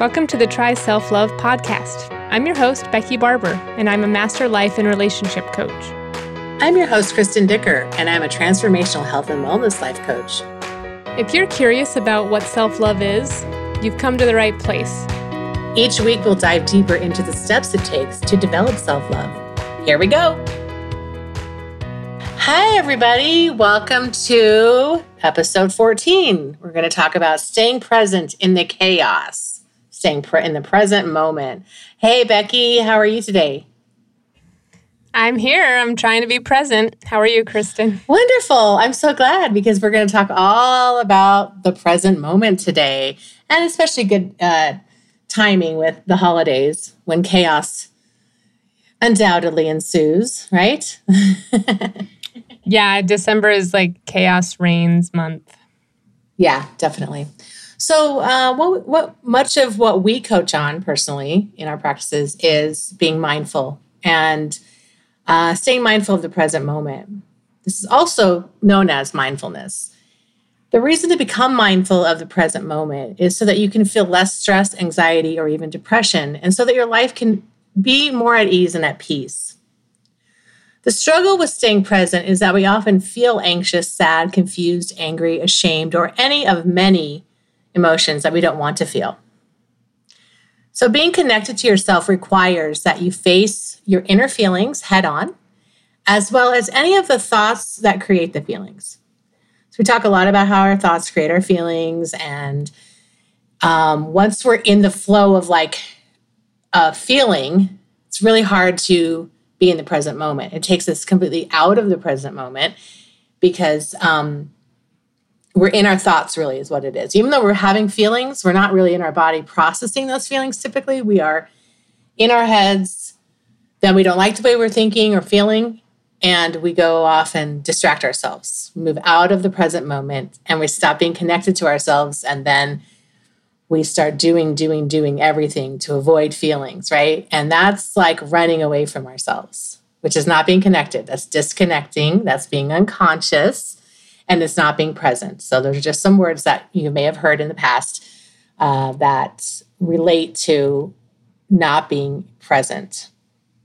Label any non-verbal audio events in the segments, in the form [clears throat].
Welcome to the Try Self Love podcast. I'm your host, Becky Barber, and I'm a master life and relationship coach. I'm your host, Kristen Dicker, and I'm a transformational health and wellness life coach. If you're curious about what self love is, you've come to the right place. Each week, we'll dive deeper into the steps it takes to develop self love. Here we go. Hi, everybody. Welcome to episode 14. We're going to talk about staying present in the chaos staying pre- in the present moment. Hey, Becky, how are you today? I'm here. I'm trying to be present. How are you, Kristen? Wonderful. I'm so glad because we're going to talk all about the present moment today, and especially good uh, timing with the holidays when chaos undoubtedly ensues, right? [laughs] yeah, December is like chaos reigns month. Yeah, definitely. So, uh, what, what much of what we coach on personally in our practices is being mindful and uh, staying mindful of the present moment. This is also known as mindfulness. The reason to become mindful of the present moment is so that you can feel less stress, anxiety, or even depression, and so that your life can be more at ease and at peace. The struggle with staying present is that we often feel anxious, sad, confused, angry, ashamed, or any of many emotions that we don't want to feel. So, being connected to yourself requires that you face your inner feelings head on, as well as any of the thoughts that create the feelings. So, we talk a lot about how our thoughts create our feelings. And um, once we're in the flow of like a feeling, it's really hard to be in the present moment. It takes us completely out of the present moment because um, we're in our thoughts really is what it is. Even though we're having feelings we're not really in our body processing those feelings typically. We are in our heads that we don't like the way we're thinking or feeling and we go off and distract ourselves move out of the present moment and we stop being connected to ourselves and then we start doing doing doing everything to avoid feelings right? And that's like running away from ourselves which is not being connected. That's disconnecting. That's being unconscious and it's not being present. So those are just some words that you may have heard in the past uh, that relate to not being present.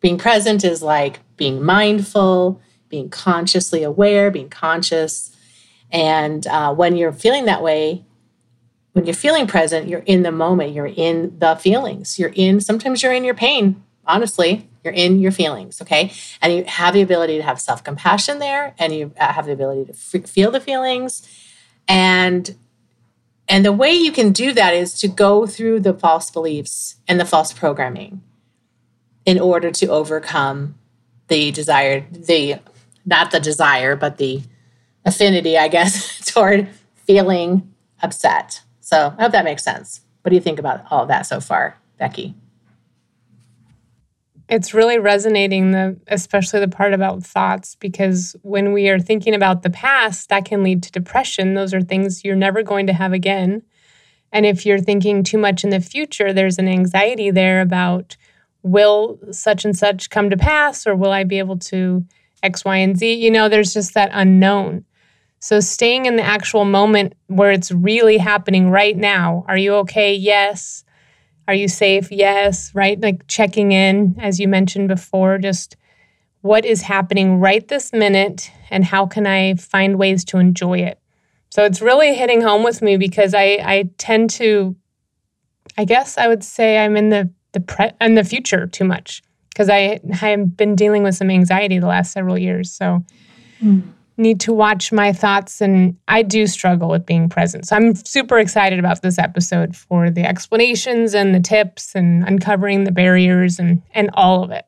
Being present is like being mindful, being consciously aware, being conscious. And uh, when you're feeling that way, when you're feeling present, you're in the moment, you're in the feelings, you're in, sometimes you're in your pain, honestly. You're in your feelings, okay? And you have the ability to have self compassion there, and you uh, have the ability to feel the feelings. And and the way you can do that is to go through the false beliefs and the false programming in order to overcome the desire, the not the desire, but the affinity, I guess, [laughs] toward feeling upset. So I hope that makes sense. What do you think about all of that so far, Becky? It's really resonating the especially the part about thoughts because when we are thinking about the past, that can lead to depression. Those are things you're never going to have again. And if you're thinking too much in the future, there's an anxiety there about will such and such come to pass or will I be able to X, Y, and Z? You know, there's just that unknown. So staying in the actual moment where it's really happening right now. Are you okay? Yes. Are you safe? Yes, right? Like checking in, as you mentioned before, just what is happening right this minute and how can I find ways to enjoy it? So it's really hitting home with me because I, I tend to, I guess I would say I'm in the, the pre in the future too much because I, I have been dealing with some anxiety the last several years. So mm need to watch my thoughts and I do struggle with being present. So I'm super excited about this episode for the explanations and the tips and uncovering the barriers and and all of it.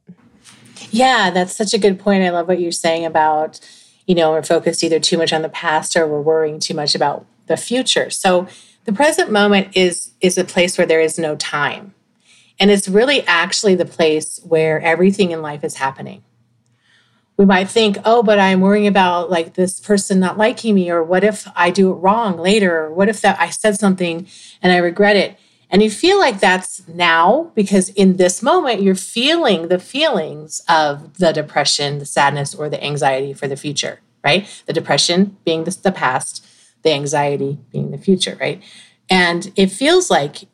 Yeah, that's such a good point. I love what you're saying about, you know, we're focused either too much on the past or we're worrying too much about the future. So the present moment is is a place where there is no time. And it's really actually the place where everything in life is happening we might think, oh, but I'm worrying about like this person not liking me, or what if I do it wrong later? Or what if that I said something and I regret it? And you feel like that's now because in this moment, you're feeling the feelings of the depression, the sadness, or the anxiety for the future, right? The depression being the, the past, the anxiety being the future, right? And it feels like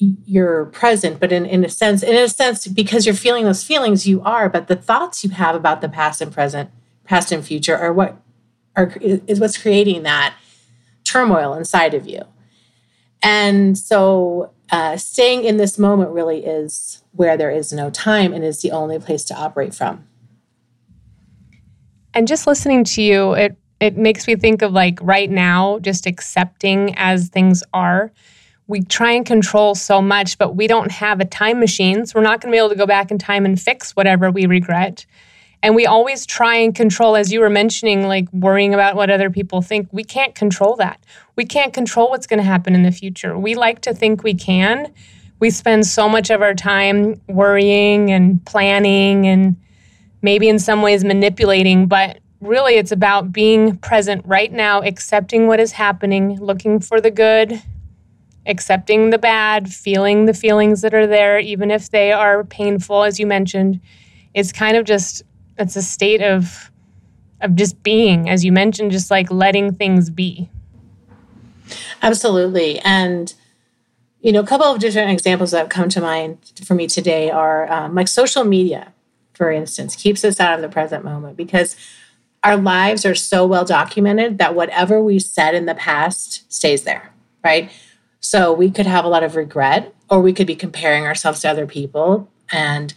you're present, but in, in a sense, in a sense, because you're feeling those feelings, you are, but the thoughts you have about the past and present, past and future are what are is what's creating that turmoil inside of you. And so uh, staying in this moment really is where there is no time and is the only place to operate from. And just listening to you, it it makes me think of like right now, just accepting as things are. We try and control so much, but we don't have a time machine. So we're not going to be able to go back in time and fix whatever we regret. And we always try and control, as you were mentioning, like worrying about what other people think. We can't control that. We can't control what's going to happen in the future. We like to think we can. We spend so much of our time worrying and planning and maybe in some ways manipulating, but really it's about being present right now, accepting what is happening, looking for the good, accepting the bad, feeling the feelings that are there, even if they are painful, as you mentioned. It's kind of just it's a state of of just being, as you mentioned, just like letting things be. Absolutely. And you know, a couple of different examples that have come to mind for me today are um, like social media, for instance, keeps us out of the present moment because our lives are so well documented that whatever we said in the past stays there, right? So we could have a lot of regret, or we could be comparing ourselves to other people, and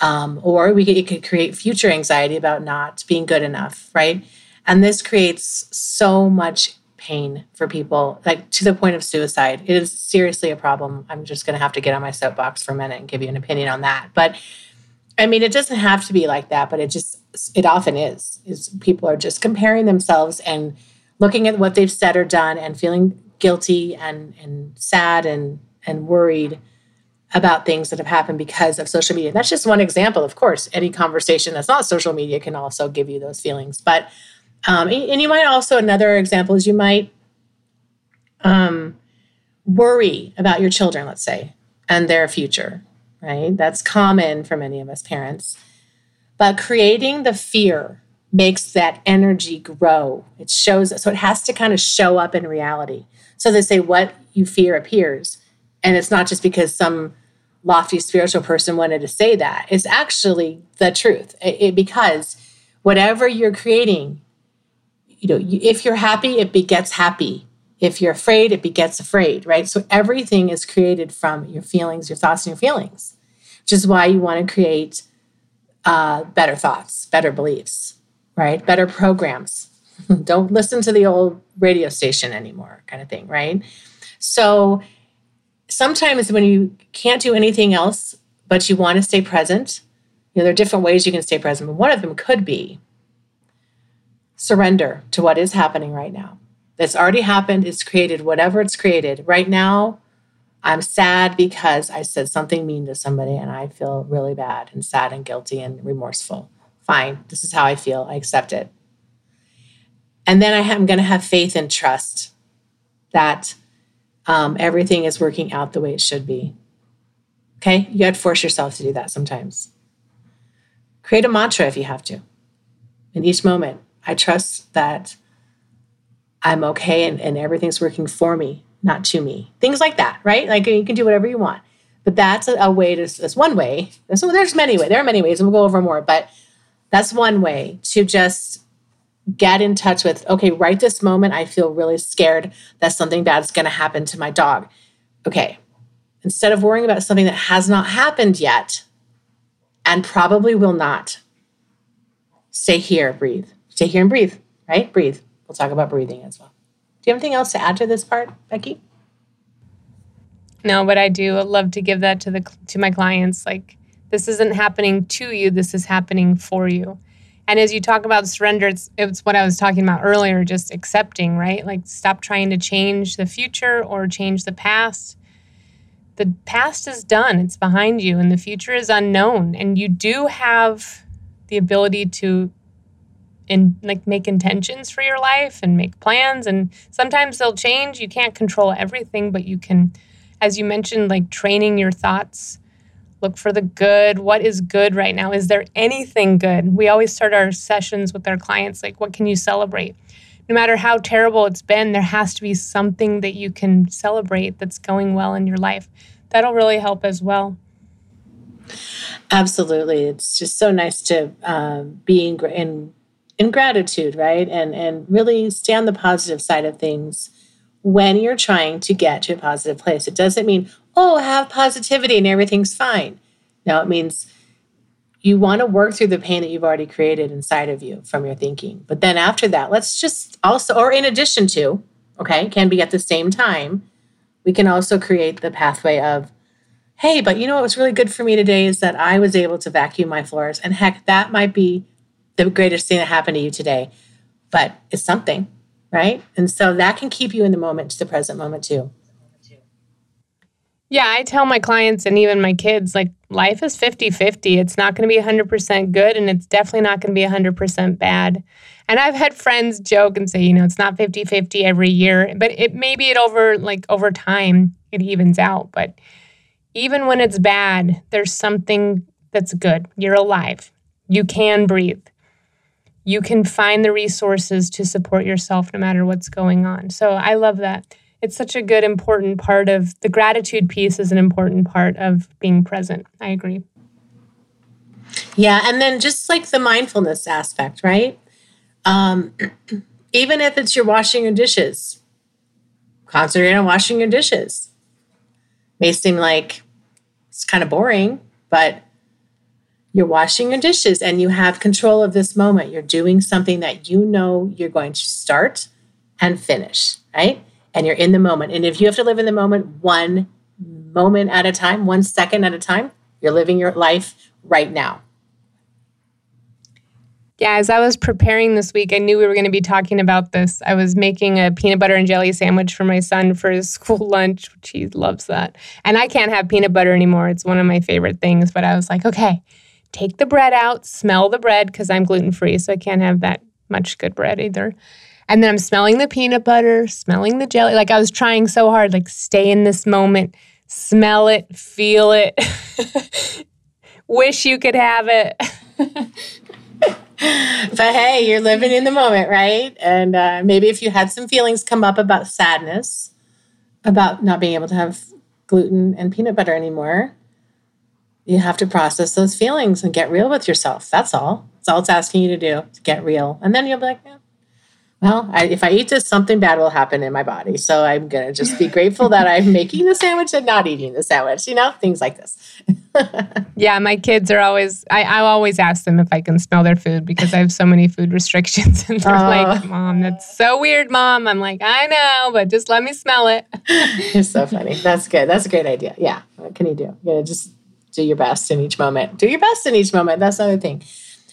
um, or we could, it could create future anxiety about not being good enough, right? And this creates so much pain for people, like to the point of suicide. It is seriously a problem. I'm just going to have to get on my soapbox for a minute and give you an opinion on that, but I mean, it doesn't have to be like that, but it just it often is. Is people are just comparing themselves and looking at what they've said or done and feeling guilty and and sad and and worried about things that have happened because of social media. That's just one example. Of course, any conversation that's not social media can also give you those feelings. But um, and you might also another example is you might um, worry about your children, let's say, and their future right? That's common for many of us parents. But creating the fear makes that energy grow. It shows, so it has to kind of show up in reality. So they say, what you fear appears. And it's not just because some lofty spiritual person wanted to say that, it's actually the truth. It, it, because whatever you're creating, you know, you, if you're happy, it begets happy. If you're afraid, it begets afraid, right? So everything is created from your feelings, your thoughts, and your feelings, which is why you want to create uh, better thoughts, better beliefs, right? Better programs. [laughs] Don't listen to the old radio station anymore, kind of thing, right? So sometimes when you can't do anything else, but you want to stay present, you know, there are different ways you can stay present, but one of them could be surrender to what is happening right now that's already happened. It's created whatever it's created. Right now, I'm sad because I said something mean to somebody and I feel really bad and sad and guilty and remorseful. Fine. This is how I feel. I accept it. And then I am going to have faith and trust that um, everything is working out the way it should be. Okay? You got to force yourself to do that sometimes. Create a mantra if you have to. In each moment, I trust that I'm okay and, and everything's working for me, not to me. Things like that, right? Like you can do whatever you want. But that's a, a way to, that's one way. So there's many ways. There are many ways, and we'll go over more, but that's one way to just get in touch with, okay, right this moment, I feel really scared that something bad's going to happen to my dog. Okay. Instead of worrying about something that has not happened yet and probably will not, stay here, breathe. Stay here and breathe, right? Breathe. We'll talk about breathing as well. Do you have anything else to add to this part, Becky? No, but I do love to give that to the to my clients. Like this isn't happening to you; this is happening for you. And as you talk about surrender, it's, it's what I was talking about earlier, just accepting, right? Like stop trying to change the future or change the past. The past is done; it's behind you, and the future is unknown. And you do have the ability to and like make intentions for your life and make plans and sometimes they'll change you can't control everything but you can as you mentioned like training your thoughts look for the good what is good right now is there anything good we always start our sessions with our clients like what can you celebrate no matter how terrible it's been there has to be something that you can celebrate that's going well in your life that'll really help as well. Absolutely, it's just so nice to um, be in, in in gratitude, right? And and really stay on the positive side of things when you're trying to get to a positive place. It doesn't mean oh have positivity and everything's fine. No, it means you want to work through the pain that you've already created inside of you from your thinking. But then after that, let's just also, or in addition to, okay, can be at the same time, we can also create the pathway of, hey, but you know what was really good for me today is that I was able to vacuum my floors. And heck, that might be the greatest thing that happened to you today, but it's something, right? And so that can keep you in the moment, to the present moment too. Yeah, I tell my clients and even my kids like life is 50 50. It's not going to be 100% good and it's definitely not going to be 100% bad. And I've had friends joke and say, you know, it's not 50 50 every year, but it maybe it over like over time it evens out. But even when it's bad, there's something that's good. You're alive, you can breathe. You can find the resources to support yourself no matter what's going on. So I love that it's such a good, important part of the gratitude piece is an important part of being present. I agree. Yeah. And then just like the mindfulness aspect, right? Um, [clears throat] even if it's you're washing your dishes, concentrate on washing your dishes. May seem like it's kind of boring, but you're washing your dishes and you have control of this moment. You're doing something that you know you're going to start and finish, right? And you're in the moment. And if you have to live in the moment one moment at a time, one second at a time, you're living your life right now. Yeah, as I was preparing this week, I knew we were going to be talking about this. I was making a peanut butter and jelly sandwich for my son for his [laughs] school lunch, which he loves that. And I can't have peanut butter anymore. It's one of my favorite things. But I was like, okay, take the bread out, smell the bread because I'm gluten free, so I can't have that much good bread either. And then I'm smelling the peanut butter, smelling the jelly. Like I was trying so hard, like stay in this moment, smell it, feel it. [laughs] Wish you could have it. [laughs] but hey, you're living in the moment, right? And uh, maybe if you had some feelings come up about sadness, about not being able to have gluten and peanut butter anymore, you have to process those feelings and get real with yourself. That's all. That's all it's asking you to do, to get real. And then you'll be like, well, I, if I eat this, something bad will happen in my body. So I'm going to just be grateful that I'm [laughs] making the sandwich and not eating the sandwich, you know, things like this. [laughs] yeah, my kids are always, I, I always ask them if I can smell their food because I have so many food restrictions. [laughs] And they're oh. like, Mom, that's so weird, Mom. I'm like, I know, but just let me smell it. it's so funny. That's good. That's a great idea. Yeah. What can you do? You know, just do your best in each moment. Do your best in each moment. That's another thing.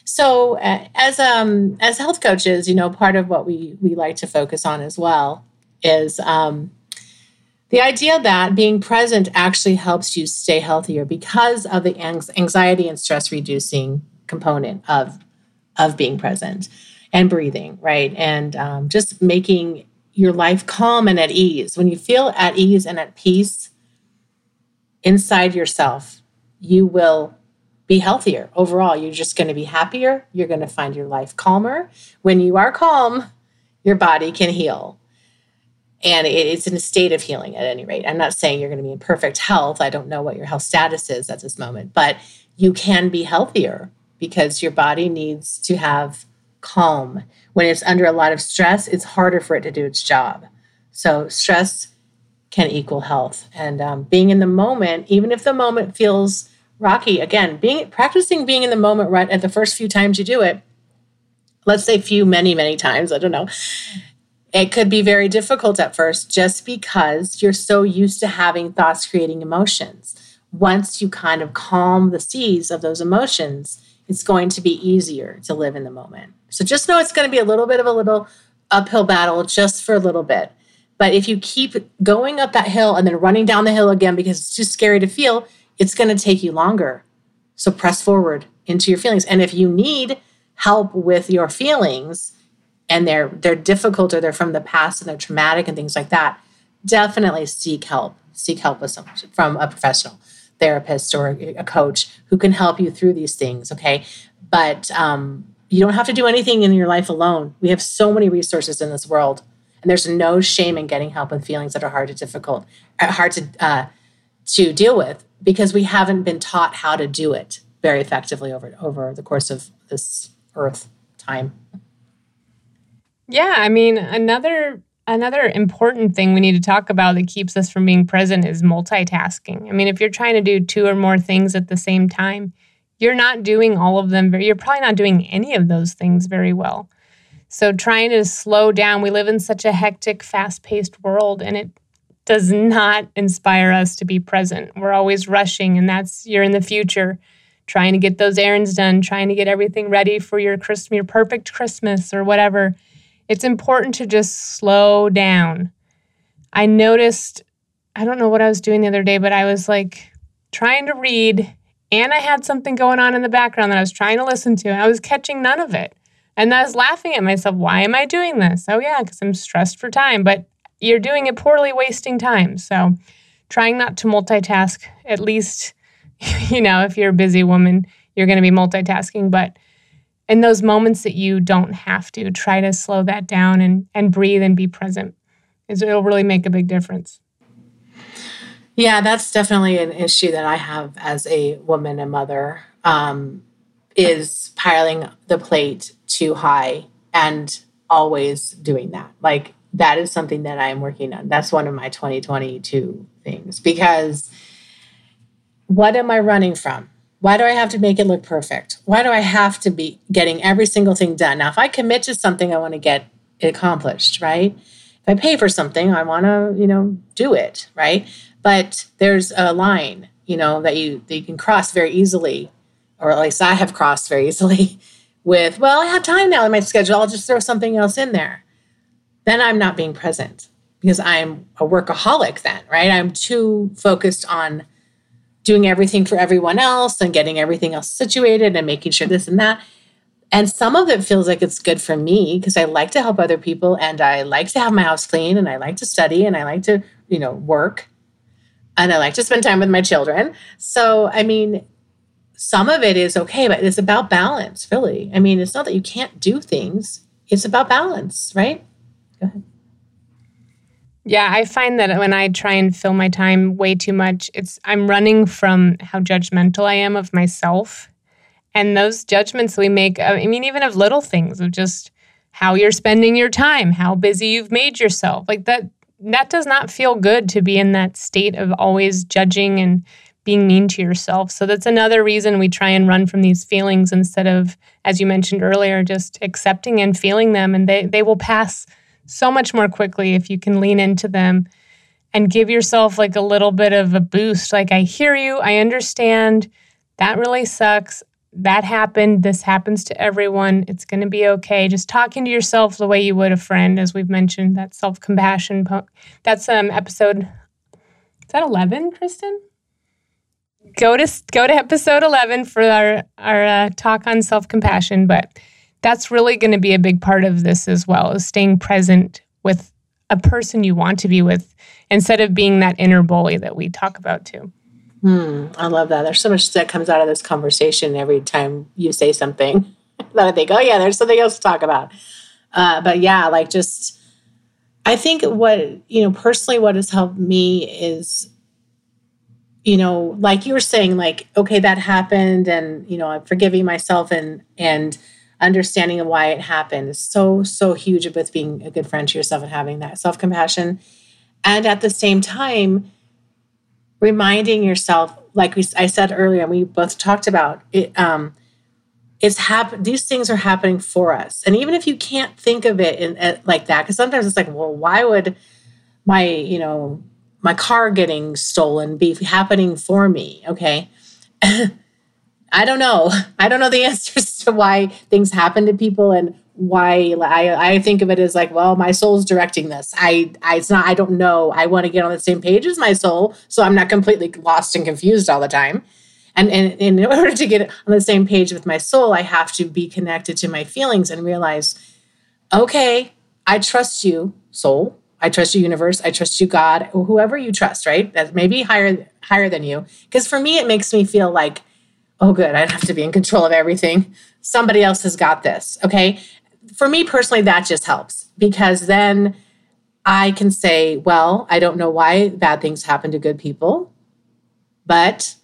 So uh, as um as health coaches, you know, part of what we we like to focus on as well is um, the idea that being present actually helps you stay healthier because of the anxiety and stress reducing component of of being present and breathing, right? And um, just making your life calm and at ease. When you feel at ease and at peace inside yourself, you will be healthier overall. You're just going to be happier. You're going to find your life calmer. When you are calm, your body can heal. And it's in a state of healing at any rate. I'm not saying you're going to be in perfect health. I don't know what your health status is at this moment, but you can be healthier because your body needs to have calm. When it's under a lot of stress, it's harder for it to do its job. So, stress can equal health. And um, being in the moment, even if the moment feels Rocky, again, being practicing being in the moment right at the first few times you do it. Let's say few, many, many times. I don't know. It could be very difficult at first just because you're so used to having thoughts creating emotions. Once you kind of calm the seas of those emotions, it's going to be easier to live in the moment. So just know it's going to be a little bit of a little uphill battle just for a little bit. But if you keep going up that hill and then running down the hill again because it's too scary to feel, it's going to take you longer. So press forward into your feelings. And if you need help with your feelings and they're they're difficult or they're from the past and they're traumatic and things like that, definitely seek help. Seek help with from a professional therapist or a coach who can help you through these things. Okay, but um, you don't have to do anything in your life alone. We have so many resources in this world, and there's no shame in getting help with feelings that are hard to difficult, hard to uh, to deal with because we haven't been taught how to do it very effectively over over the course of this earth time. Yeah, I mean, another another important thing we need to talk about that keeps us from being present is multitasking. I mean, if you're trying to do two or more things at the same time, you're not doing all of them very, you're probably not doing any of those things very well. So trying to slow down, we live in such a hectic, fast-paced world and it does not inspire us to be present. We're always rushing and that's you're in the future trying to get those errands done, trying to get everything ready for your Christmas, your perfect Christmas or whatever it's important to just slow down. I noticed, I don't know what I was doing the other day, but I was like trying to read and I had something going on in the background that I was trying to listen to. and I was catching none of it. And I was laughing at myself. Why am I doing this? Oh, yeah, because I'm stressed for time. But you're doing it poorly, wasting time. So trying not to multitask, at least, [laughs] you know, if you're a busy woman, you're going to be multitasking. But in those moments that you don't have to, try to slow that down and, and breathe and be present. It'll really make a big difference. Yeah, that's definitely an issue that I have as a woman and mother. Um, is piling the plate too high and always doing that. Like that is something that I am working on. That's one of my 2022 things because what am I running from? Why do I have to make it look perfect? Why do I have to be getting every single thing done? Now, if I commit to something, I want to get it accomplished, right? If I pay for something, I want to, you know, do it, right? But there's a line, you know, that you that you can cross very easily, or at least I have crossed very easily [laughs] with, well, I have time now in my schedule. I'll just throw something else in there. Then I'm not being present because I'm a workaholic then, right? I'm too focused on doing everything for everyone else and getting everything else situated and making sure this and that. And some of it feels like it's good for me because I like to help other people and I like to have my house clean and I like to study and I like to, you know, work and I like to spend time with my children. So, I mean, some of it is okay, but it's about balance, really. I mean, it's not that you can't do things, it's about balance, right? Go ahead. Yeah, I find that when I try and fill my time way too much, it's I'm running from how judgmental I am of myself. And those judgments we make, uh, I mean, even of little things of just how you're spending your time, how busy you've made yourself. Like that that does not feel good to be in that state of always judging and being mean to yourself. So that's another reason we try and run from these feelings instead of, as you mentioned earlier, just accepting and feeling them and they they will pass so much more quickly if you can lean into them and give yourself like a little bit of a boost. Like, I hear you, I understand. That really sucks. That happened. This happens to everyone. It's going to be okay. Just talking to yourself the way you would a friend, as we've mentioned, that self compassion. Po- that's um episode. Is that eleven, Kristen? Go to go to episode eleven for our our uh, talk on self compassion. But that's really going to be a big part of this as well is staying present with a person you want to be with instead of being that inner bully that we talk about too. Hmm, I love that. There's so much that comes out of this conversation every time you say something [laughs] that I think, oh, yeah, there's something else to talk about. Uh, but yeah, like just, I think what, you know, personally, what has helped me is, you know, like you were saying, like, okay, that happened and, you know, I'm forgiving myself and, and, understanding of why it happened is so so huge with being a good friend to yourself and having that self-compassion. And at the same time reminding yourself like we, i said earlier and we both talked about it um, it's happen these things are happening for us. And even if you can't think of it in like that because sometimes it's like well why would my you know my car getting stolen be happening for me? Okay [laughs] I don't know. [laughs] I don't know the [laughs] answers to why things happen to people and why I, I think of it as like, well, my soul's directing this. I, I it's not, I don't know. I want to get on the same page as my soul. So I'm not completely lost and confused all the time. And, and, and in [laughs] order to get on the same page with my soul, I have to be connected to my feelings and realize, okay, I trust you, soul. I trust you, universe. I trust you, God, whoever you trust, right? That may be higher, higher than you. Because for me, it makes me feel like oh, good, I don't have to be in control of everything. Somebody else has got this. Okay. For me personally, that just helps because then I can say, well, I don't know why bad things happen to good people. But,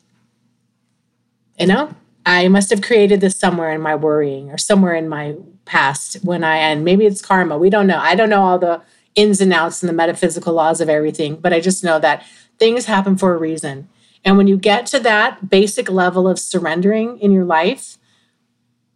you know, I must have created this somewhere in my worrying or somewhere in my past when I, and maybe it's karma. We don't know. I don't know all the ins and outs and the metaphysical laws of everything, but I just know that things happen for a reason. And when you get to that basic level of surrendering in your life,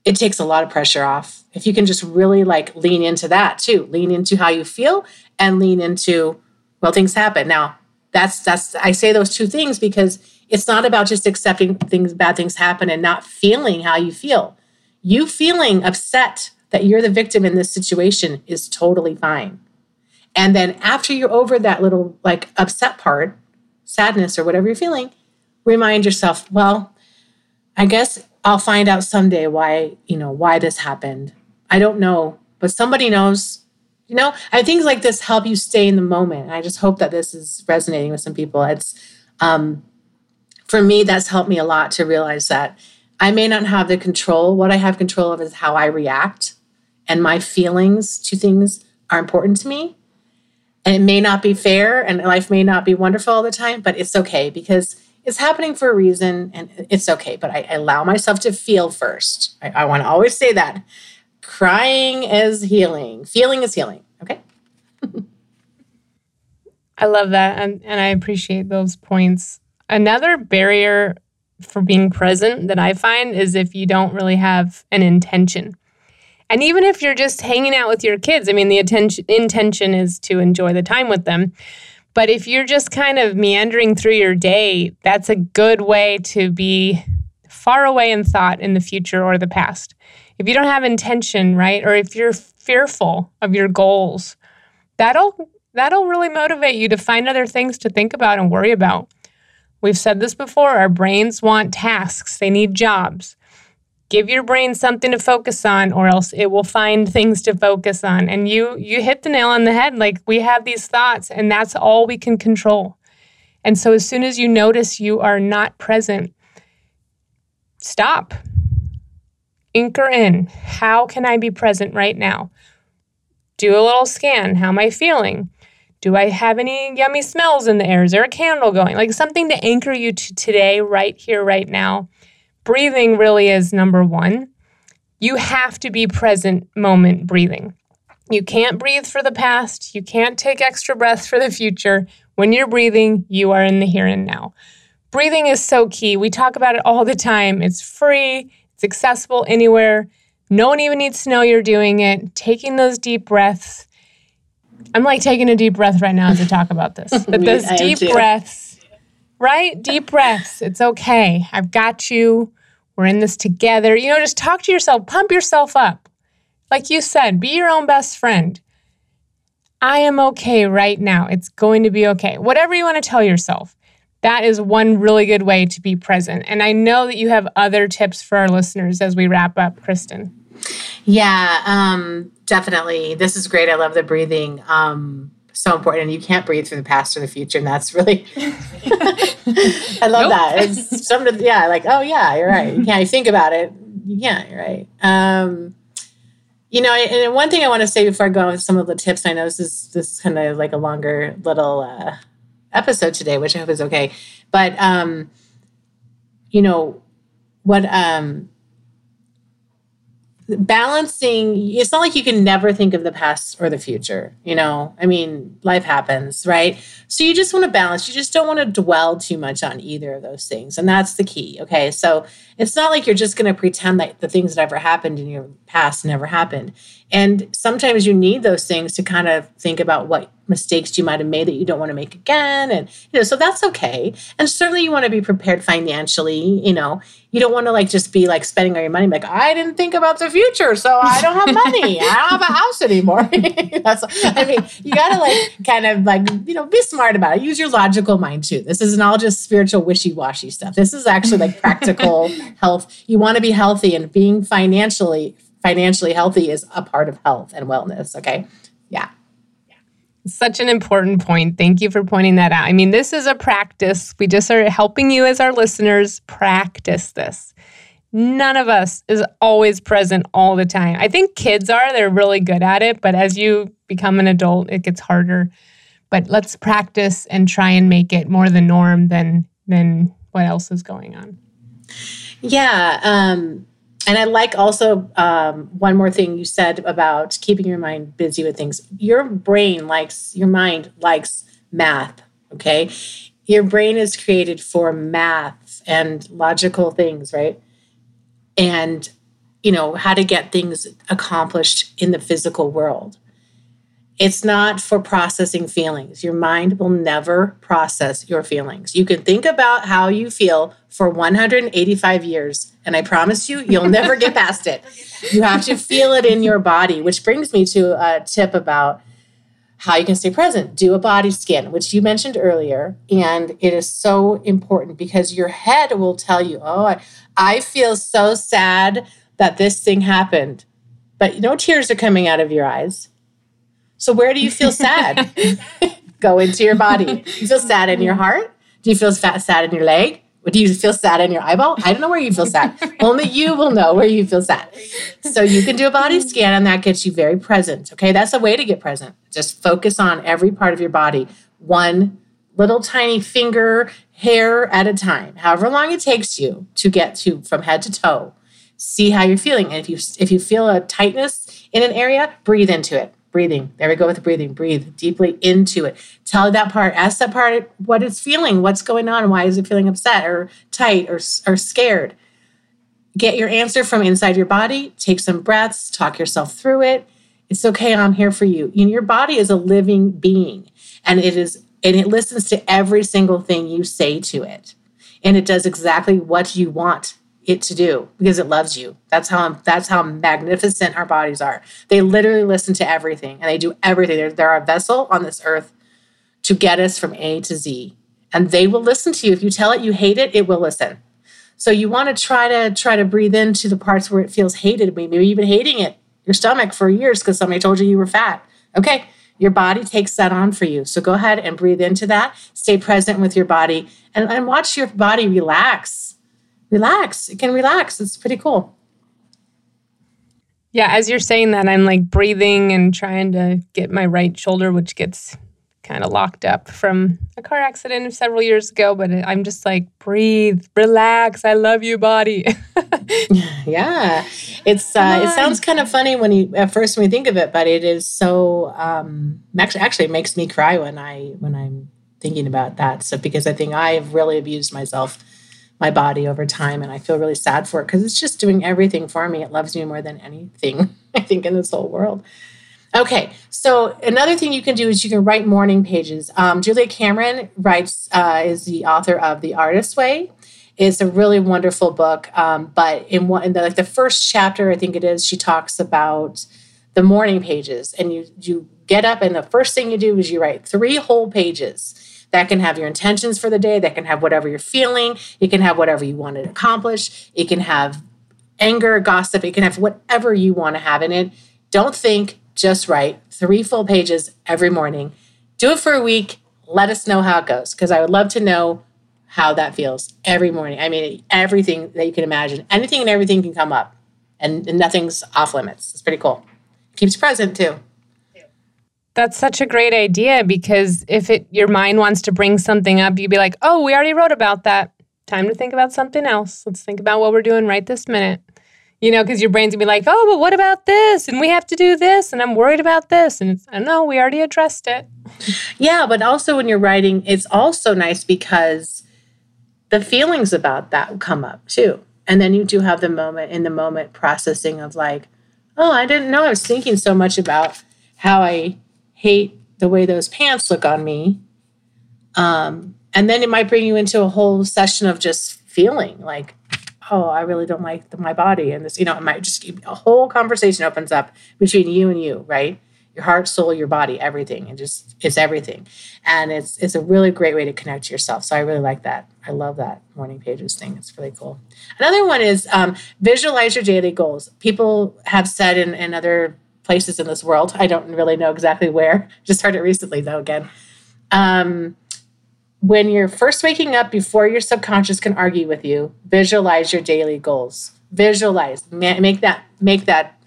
it takes a lot of pressure off. If you can just really like lean into that too, lean into how you feel and lean into, well, things happen. Now, that's that's I say those two things because it's not about just accepting things bad things happen and not feeling how you feel. You feeling upset that you're the victim in this situation is totally fine. And then after you're over that little like upset part, sadness or whatever you're feeling, remind yourself, well, I guess I'll find out someday why, you know, why this happened. I don't know, but somebody knows. You know, I things like this help you stay in the moment. I just hope that this is resonating with some people. It's um for me that's helped me a lot to realize that I may not have the control. What I have control of is how I react and my feelings to things are important to me. And it may not be fair and life may not be wonderful all the time, but it's okay because it's happening for a reason and it's okay. But I, I allow myself to feel first. I, I want to always say that crying is healing, feeling is healing. Okay. [laughs] I love that. And, and I appreciate those points. Another barrier for being present that I find is if you don't really have an intention. And even if you're just hanging out with your kids, I mean, the attention, intention is to enjoy the time with them. But if you're just kind of meandering through your day, that's a good way to be far away in thought in the future or the past. If you don't have intention, right? Or if you're fearful of your goals, that'll that'll really motivate you to find other things to think about and worry about. We've said this before, our brains want tasks. They need jobs give your brain something to focus on or else it will find things to focus on. And you you hit the nail on the head. Like we have these thoughts and that's all we can control. And so as soon as you notice you are not present stop. Anchor in. How can i be present right now? Do a little scan. How am i feeling? Do i have any yummy smells in the air? Is there a candle going? Like something to anchor you to today right here right now breathing really is number one. You have to be present moment breathing. You can't breathe for the past. You can't take extra breaths for the future. When you're breathing, you are in the here and now. Breathing is so key. We talk about it all the time. It's free, it's accessible anywhere. No one even needs to know you're doing it. Taking those deep breaths. I'm like taking a deep breath right now as I talk about this. [laughs] But those deep breaths, right? Deep breaths. It's okay. I've got you. We're in this together. You know, just talk to yourself, pump yourself up. Like you said, be your own best friend. I am okay right now. It's going to be okay. Whatever you want to tell yourself, that is one really good way to be present. And I know that you have other tips for our listeners as we wrap up, Kristen. Yeah, um, definitely. This is great. I love the breathing. Um, so important. And you can't breathe through the past or the future. And that's really, [laughs] I love nope. that. It's some something, yeah, like, oh, yeah, you're right. You can't think about it. You can't, you're right. Um, you know, and one thing I want to say before I go on with some of the tips, I know this is this is kind of like a longer little uh, episode today, which I hope is okay. But um, you know, what um balancing it's not like you can never think of the past or the future you know? I mean life happens right? So you just want to balance you just don't want to dwell too much on either of those things and that's the key okay? So it's not like you're just going to pretend that the things that ever happened in your past never happened and sometimes you need those things to kind of think about what mistakes you might have made that you don't want to make again. And you know so that's okay. And certainly you want to be prepared financially you know. You don't want to like just be like spending all your money like i didn't think about the future so i don't have money. I don't have a house anymore. [laughs] That's i mean you gotta like kind of like you know be smart about it. Use your logical mind too. This isn't all just spiritual wishy-washy stuff. This is actually like practical [laughs] health. You want to be healthy and being financially financially healthy is a part of health and wellness okay yeah such an important point. Thank you for pointing that out. I mean, this is a practice. We just are helping you as our listeners practice this. None of us is always present all the time. I think kids are, they're really good at it, but as you become an adult, it gets harder. But let's practice and try and make it more the norm than than what else is going on. Yeah. Um, and I like also um, one more thing you said about keeping your mind busy with things. Your brain likes, your mind likes math, okay? Your brain is created for math and logical things, right? And, you know, how to get things accomplished in the physical world. It's not for processing feelings. Your mind will never process your feelings. You can think about how you feel for 185 years, and I promise you, you'll never get past it. You have to feel it in your body, which brings me to a tip about how you can stay present. Do a body scan, which you mentioned earlier. And it is so important because your head will tell you, oh, I, I feel so sad that this thing happened. But no tears are coming out of your eyes so where do you feel sad? [laughs] Go into your body. You feel sad in your heart? Do you feel sad in your leg? Do you feel sad in your eyeball? I don't know where you feel sad. Only you will know where you feel sad. So you can do a body scan and that gets you very present. Okay, that's a way to get present. Just focus on every part of your body, one little tiny finger hair at a time, however long it takes you to get to from head to toe. See how you're feeling. And if you if you feel a tightness in an area, breathe into it breathing. There we go with the breathing. Breathe deeply into it. Tell that part, ask that part what it's feeling, what's going on, why is it feeling upset or tight or, or scared. Get your answer from inside your body. Take some breaths, talk yourself through it. It's okay, I'm here for you. know, your body is a living being and it is and it listens to every single thing you say to it. And it does exactly what you want it to do because it loves you. That's how that's how magnificent our bodies are. They literally listen to everything and they do everything. They're, they're a vessel on this earth to get us from A to Z. And they will listen to you. If you tell it you hate it, it will listen. So you want to try to try to breathe into the parts where it feels hated. Maybe you've been hating it, your stomach for years because somebody told you you were fat. Okay, your body takes that on for you. So go ahead and breathe into that. Stay present with your body and, and watch your body relax relax. It can relax. It's pretty cool. Yeah, as you're saying that, I'm like breathing and trying to get my right shoulder, which gets kind of locked up from a car accident several years ago. But I'm just like, breathe, relax. I love you, body. [laughs] yeah, it's uh, it sounds kind of funny when you at first when you think of it, but it is so um, actually actually it makes me cry when I when I'm thinking about that. So because I think I've really abused myself my body over time and I feel really sad for it because it's just doing everything for me. It loves me more than anything, [laughs] I think, in this whole world. Okay, so another thing you can do is you can write morning pages. Um, Julia Cameron writes uh, is the author of The Artist's Way. It's a really wonderful book, um, but in one in the, like the first chapter, I think it is, she talks about the morning pages, and you you get up and the first thing you do is you write three whole pages that can have your intentions for the day, that can have whatever you're feeling, it can have whatever you want to accomplish, it can have anger, gossip, it can have whatever you want to have in it. Don't think, just write three full pages every morning. Do it for a week. Let us know how it goes because I would love to know how that feels every morning. I mean, everything that you can imagine, anything and everything can come up, and, and nothing's off limits. It's pretty cool. Keeps present too. That's such a great idea because if it your mind wants to bring something up, you'd be like, "Oh, we already wrote about that. Time to think about something else. Let's think about what we're doing right this minute." You know, because your brain's gonna be like, "Oh, but what about this? And we have to do this, and I'm worried about this." And I know we already addressed it. Yeah, but also when you're writing, it's also nice because the feelings about that come up too, and then you do have the moment in the moment processing of like, "Oh, I didn't know I was thinking so much about how I." hate the way those pants look on me. Um, and then it might bring you into a whole session of just feeling like, oh, I really don't like the, my body. And this, you know, it might just a whole conversation opens up between you and you, right? Your heart, soul, your body, everything. And just it's everything. And it's it's a really great way to connect to yourself. So I really like that. I love that morning pages thing. It's really cool. Another one is um, visualize your daily goals. People have said in, in other places in this world. I don't really know exactly where. [laughs] Just heard it recently though again. Um, when you're first waking up before your subconscious can argue with you, visualize your daily goals. Visualize, make that make that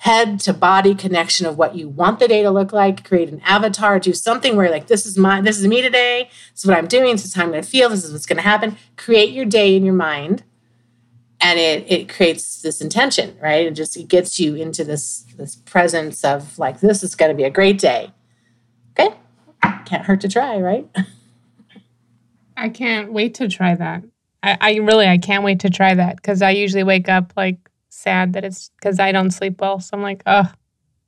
head to body connection of what you want the day to look like create an avatar do something where like this is my this is me today this is what i'm doing this is how i'm going to feel this is what's going to happen create your day in your mind and it it creates this intention right it just it gets you into this this presence of like this is going to be a great day okay can't hurt to try right i can't wait to try that i, I really i can't wait to try that because i usually wake up like sad that it's because I don't sleep well. So I'm like, oh,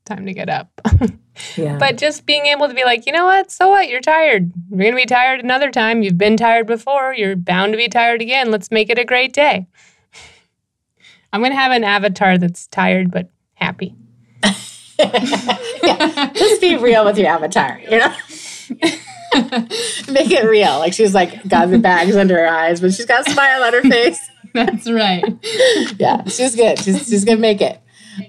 time to get up. [laughs] yeah. But just being able to be like, you know what? So what? You're tired. You're going to be tired another time. You've been tired before. You're bound to be tired again. Let's make it a great day. I'm going to have an avatar that's tired but happy. yeah. [laughs] Just be real with your avatar, you know? [laughs] Make it real. Like she's like got the bags under her eyes, but she's got a smile on her face. [laughs] That's right. yeah, she's good. She's, she's gonna make it.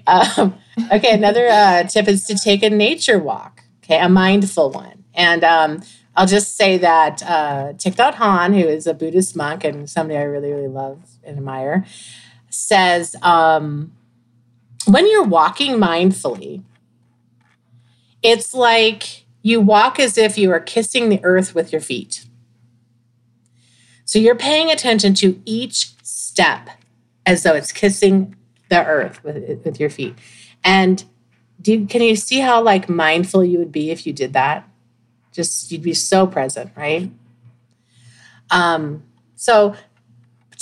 Um, okay, another uh, tip is to take a nature walk. Okay, a mindful one. And um, I'll just say that uh, Thich Nhat Hanh, who is a Buddhist monk and somebody I really, really love and admire, says um, when you're walking mindfully, it's like you walk as if you are kissing the earth with your feet. So you're paying attention to each step as though it's kissing the earth with, with your feet. And do can you see how like mindful you would be if you did that? Just you'd be so present, right? Um, so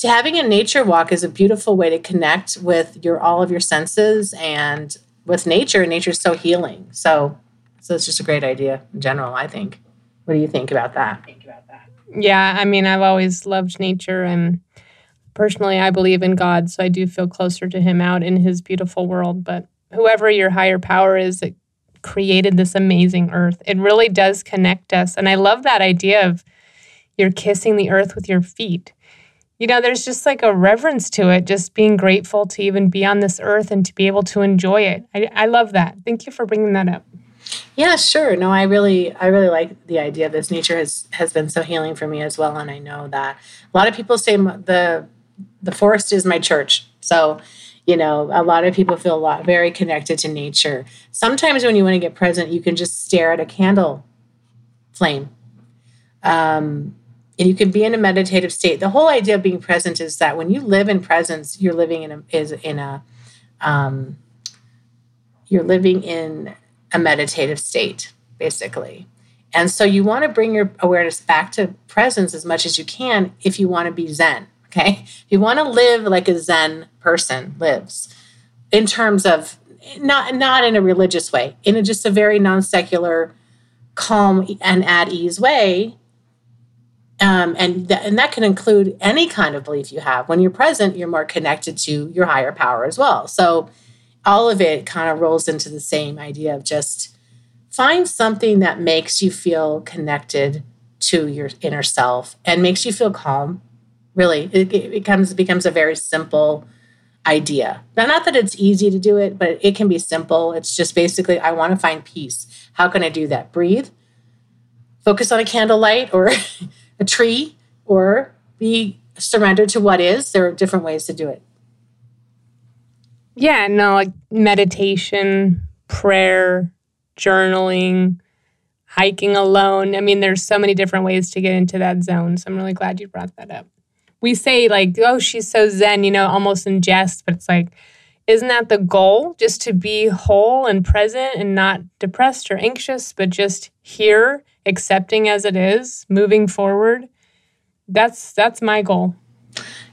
to having a nature walk is a beautiful way to connect with your all of your senses and with nature. Nature is so healing. So so it's just a great idea in general, I think. What do you think about that? Yeah, I mean, I've always loved nature and Personally, I believe in God, so I do feel closer to Him out in His beautiful world. But whoever your higher power is that created this amazing earth, it really does connect us. And I love that idea of you're kissing the earth with your feet. You know, there's just like a reverence to it, just being grateful to even be on this earth and to be able to enjoy it. I, I love that. Thank you for bringing that up. Yeah, sure. No, I really, I really like the idea of this. Nature has has been so healing for me as well, and I know that a lot of people say the the forest is my church. So, you know, a lot of people feel a lot very connected to nature. Sometimes when you want to get present, you can just stare at a candle flame. Um, and you can be in a meditative state. The whole idea of being present is that when you live in presence, you're living in a is in a um, you're living in a meditative state, basically. And so you want to bring your awareness back to presence as much as you can if you want to be Zen. Okay. If you want to live like a Zen person lives, in terms of not not in a religious way, in a, just a very non-secular, calm and at ease way. Um, and, th- and that can include any kind of belief you have. When you're present, you're more connected to your higher power as well. So all of it kind of rolls into the same idea of just find something that makes you feel connected to your inner self and makes you feel calm Really, it, it becomes becomes a very simple idea. Now, not that it's easy to do it, but it can be simple. It's just basically, I want to find peace. How can I do that? Breathe, focus on a candlelight or [laughs] a tree, or be surrendered to what is. There are different ways to do it. Yeah, no, uh, like meditation, prayer, journaling, hiking alone. I mean, there's so many different ways to get into that zone. So I'm really glad you brought that up we say like, oh, she's so zen, you know, almost in jest, but it's like, isn't that the goal? Just to be whole and present and not depressed or anxious, but just here, accepting as it is, moving forward. That's that's my goal.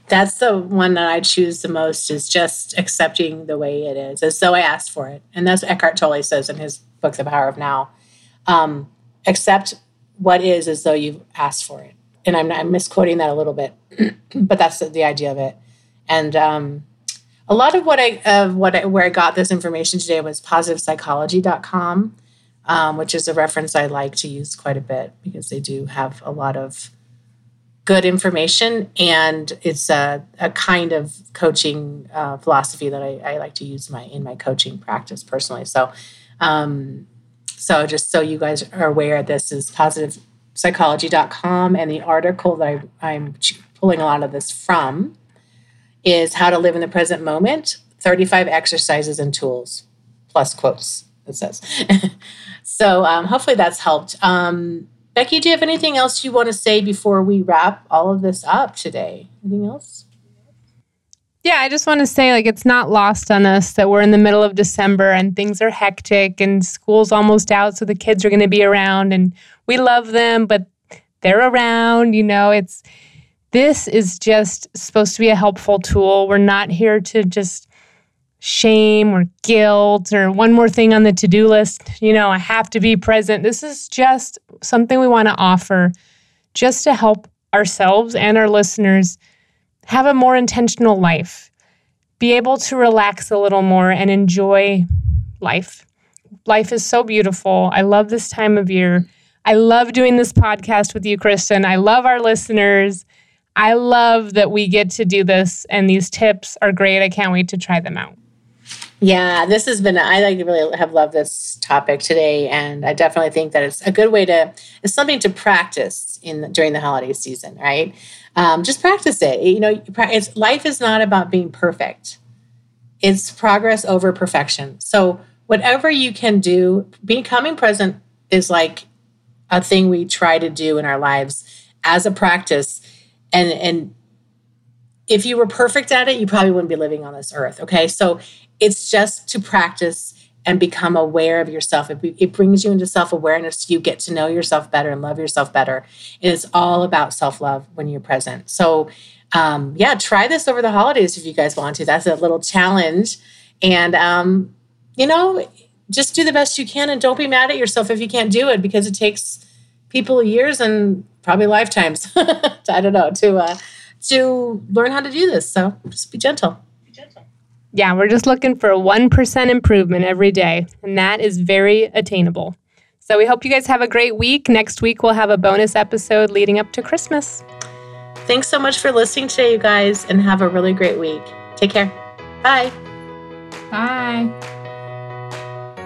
That's the one that I choose the most is just accepting the way it is, as though I asked for it. And that's what Eckhart Tolle says in his book, The Power of Now. Um, accept what is as though you've asked for it and I'm, I'm misquoting that a little bit, [clears throat] but that's the, the, idea of it. And um, a lot of what I of what I, where I got this information today was positivepsychology.com, um, which is a reference I like to use quite a bit because they do have a lot of good information and it's a, a kind of coaching uh, philosophy that I, I, like to use my in my coaching practice personally. So. Um, so just so you guys are aware, this is positive psychology.com and the article that I, I'm pulling a lot of this from is how to live in the present moment 35 exercises and tools plus quotes, it says. [laughs] so um, hopefully that's helped. Um, Becky, do you have anything else you want to say before we wrap all of this up today? Anything else? Yeah, I just want to say like it's not lost on us that we're in the middle of December and things are hectic and school's almost out so the kids are going to be around and we love them but they're around, you know, it's this is just supposed to be a helpful tool. We're not here to just shame or guilt or one more thing on the to-do list, you know, I have to be present. This is just something we want to offer just to help ourselves and our listeners have a more intentional life, be able to relax a little more and enjoy life. Life is so beautiful. I love this time of year. I love doing this podcast with you, Kristen. I love our listeners. I love that we get to do this, and these tips are great. I can't wait to try them out. Yeah, this has been, I really have loved this topic today. And I definitely think that it's a good way to, it's something to practice in during the holiday season, right? Um, just practice it. You know, it's, life is not about being perfect. It's progress over perfection. So whatever you can do, becoming present is like a thing we try to do in our lives as a practice. And, and if you were perfect at it, you probably wouldn't be living on this earth. Okay. So it's just to practice and become aware of yourself. It, it brings you into self awareness. You get to know yourself better and love yourself better. And it's all about self love when you're present. So, um, yeah, try this over the holidays if you guys want to. That's a little challenge. And, um, you know, just do the best you can and don't be mad at yourself if you can't do it because it takes people years and probably lifetimes. [laughs] I don't know to uh, to learn how to do this. So just be gentle. be gentle. Yeah, we're just looking for a 1% improvement every day, and that is very attainable. So we hope you guys have a great week. Next week, we'll have a bonus episode leading up to Christmas. Thanks so much for listening today, you guys, and have a really great week. Take care. Bye. Bye.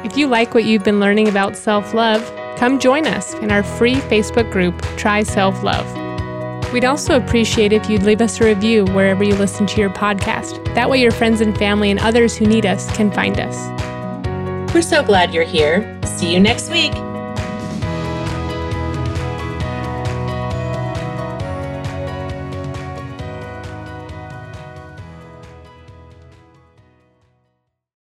If you like what you've been learning about self love, come join us in our free Facebook group, Try Self Love. We'd also appreciate if you'd leave us a review wherever you listen to your podcast. That way, your friends and family and others who need us can find us. We're so glad you're here. See you next week.